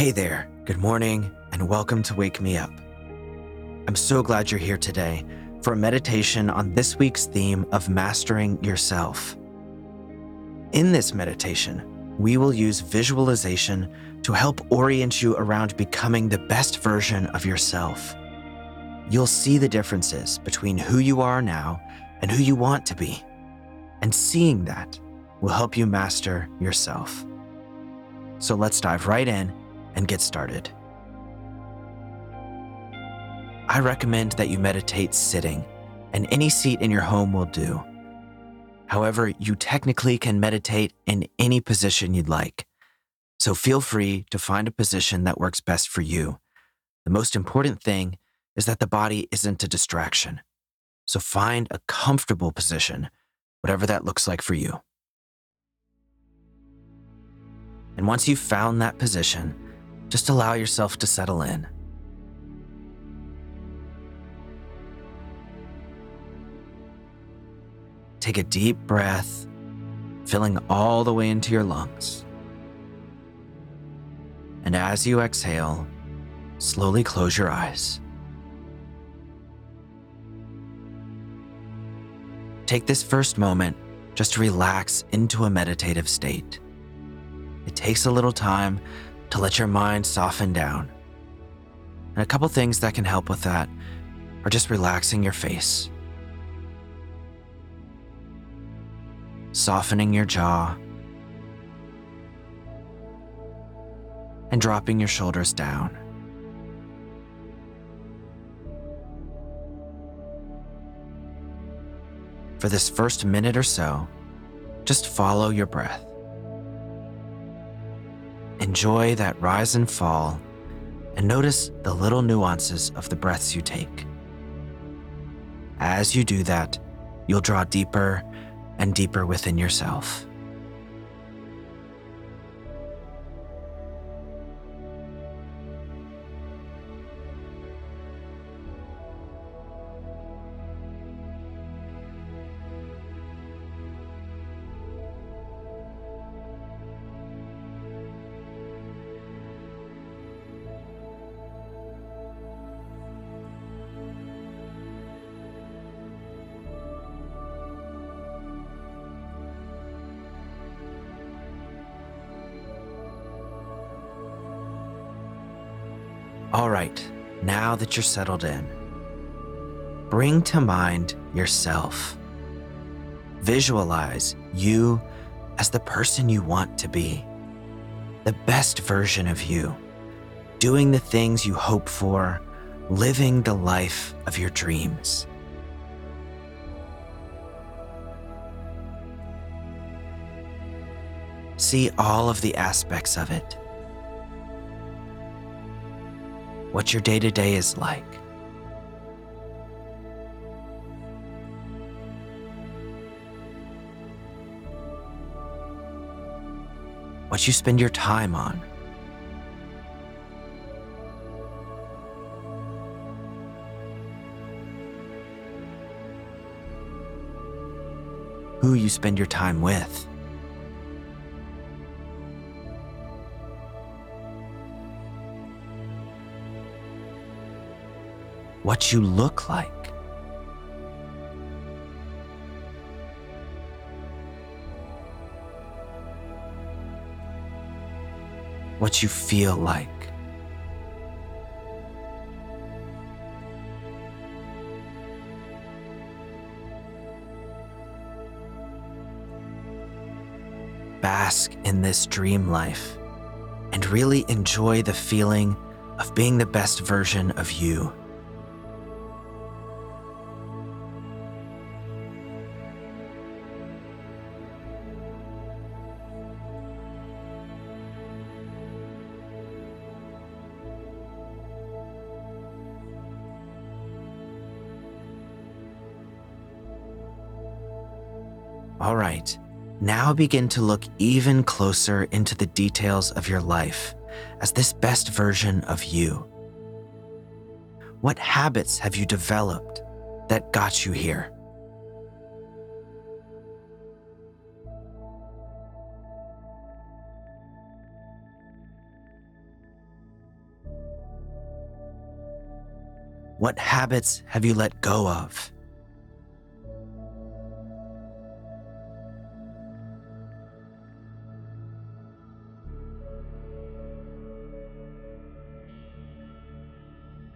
Hey there, good morning, and welcome to Wake Me Up. I'm so glad you're here today for a meditation on this week's theme of mastering yourself. In this meditation, we will use visualization to help orient you around becoming the best version of yourself. You'll see the differences between who you are now and who you want to be, and seeing that will help you master yourself. So let's dive right in and get started. I recommend that you meditate sitting, and any seat in your home will do. However, you technically can meditate in any position you'd like. So feel free to find a position that works best for you. The most important thing is that the body isn't a distraction. So find a comfortable position, whatever that looks like for you. And once you've found that position, just allow yourself to settle in. Take a deep breath, filling all the way into your lungs. And as you exhale, slowly close your eyes. Take this first moment just to relax into a meditative state. It takes a little time to let your mind soften down. And a couple things that can help with that are just relaxing your face, softening your jaw, and dropping your shoulders down. For this first minute or so, just follow your breath. Enjoy that rise and fall and notice the little nuances of the breaths you take. As you do that, you'll draw deeper and deeper within yourself. All right, now that you're settled in, bring to mind yourself. Visualize you as the person you want to be, the best version of you, doing the things you hope for, living the life of your dreams. See all of the aspects of it what your day to day is like. What you spend your time on. Who you spend your time with. What you look like. What you feel like. Bask in this dream life and really enjoy the feeling of being the best version of you. All right, now begin to look even closer into the details of your life as this best version of you. What habits have you developed that got you here? What habits have you let go of?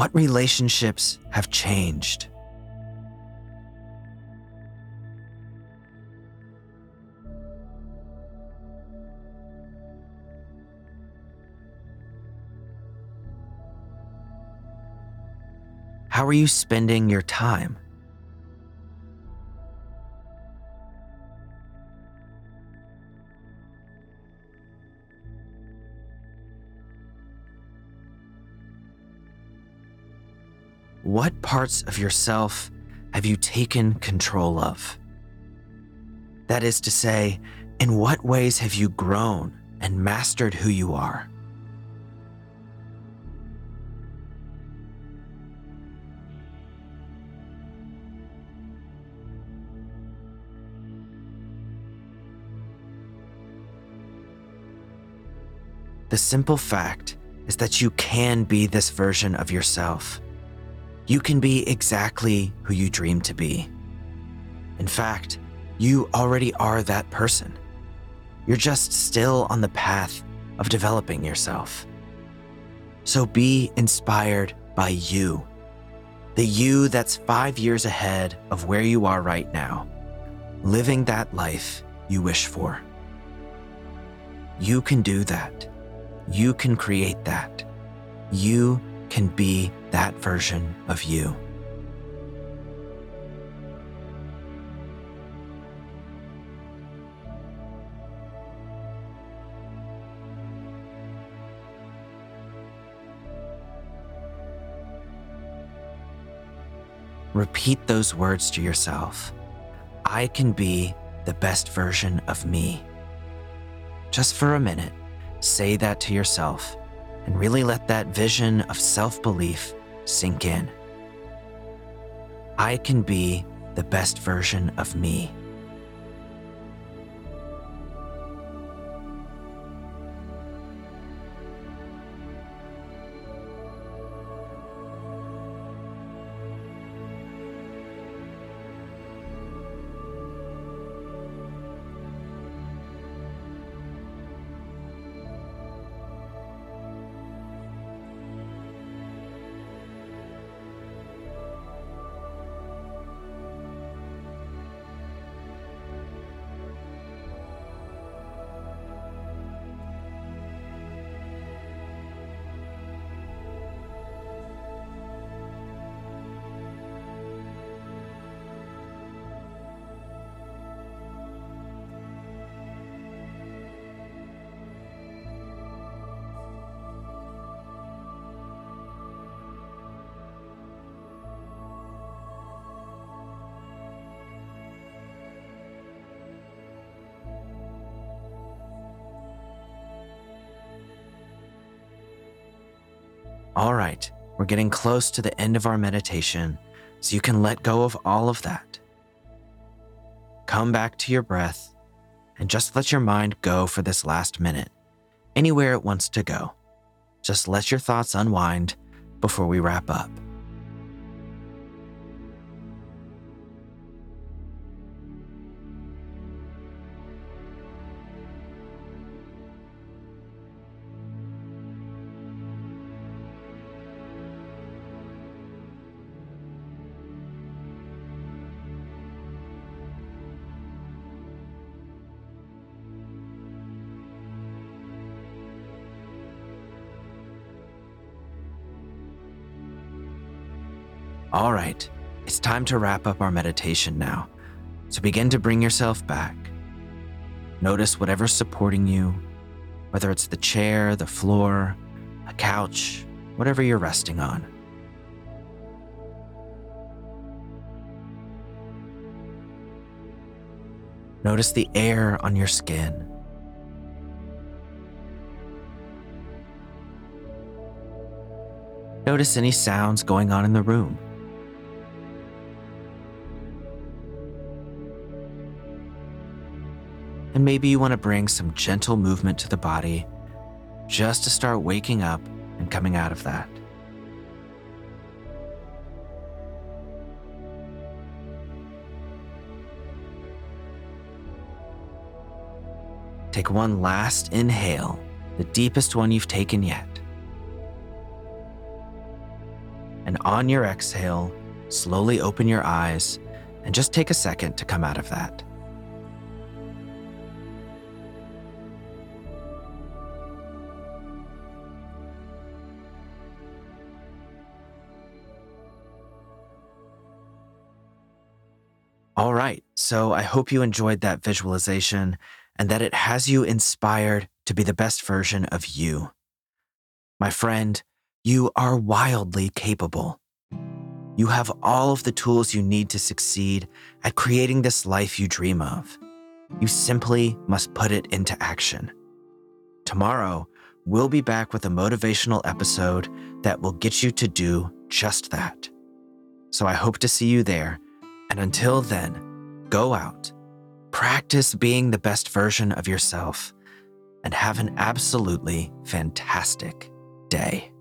What relationships have changed? How are you spending your time? What parts of yourself have you taken control of? That is to say, in what ways have you grown and mastered who you are? The simple fact is that you can be this version of yourself. You can be exactly who you dream to be. In fact, you already are that person. You're just still on the path of developing yourself. So be inspired by you, the you that's five years ahead of where you are right now, living that life you wish for. You can do that. You can create that. You can be that version of you. Repeat those words to yourself. I can be the best version of me. Just for a minute, say that to yourself and really let that vision of self belief sink in. I can be the best version of me. All right, we're getting close to the end of our meditation, so you can let go of all of that. Come back to your breath and just let your mind go for this last minute, anywhere it wants to go. Just let your thoughts unwind before we wrap up. All right, it's time to wrap up our meditation now. So begin to bring yourself back. Notice whatever's supporting you, whether it's the chair, the floor, a couch, whatever you're resting on. Notice the air on your skin. Notice any sounds going on in the room. and maybe you want to bring some gentle movement to the body just to start waking up and coming out of that. Take one last inhale, the deepest one you've taken yet. And on your exhale, slowly open your eyes and just take a second to come out of that. All right, so I hope you enjoyed that visualization and that it has you inspired to be the best version of you. My friend, you are wildly capable. You have all of the tools you need to succeed at creating this life you dream of. You simply must put it into action. Tomorrow, we'll be back with a motivational episode that will get you to do just that. So I hope to see you there and until then, go out, practice being the best version of yourself, and have an absolutely fantastic day.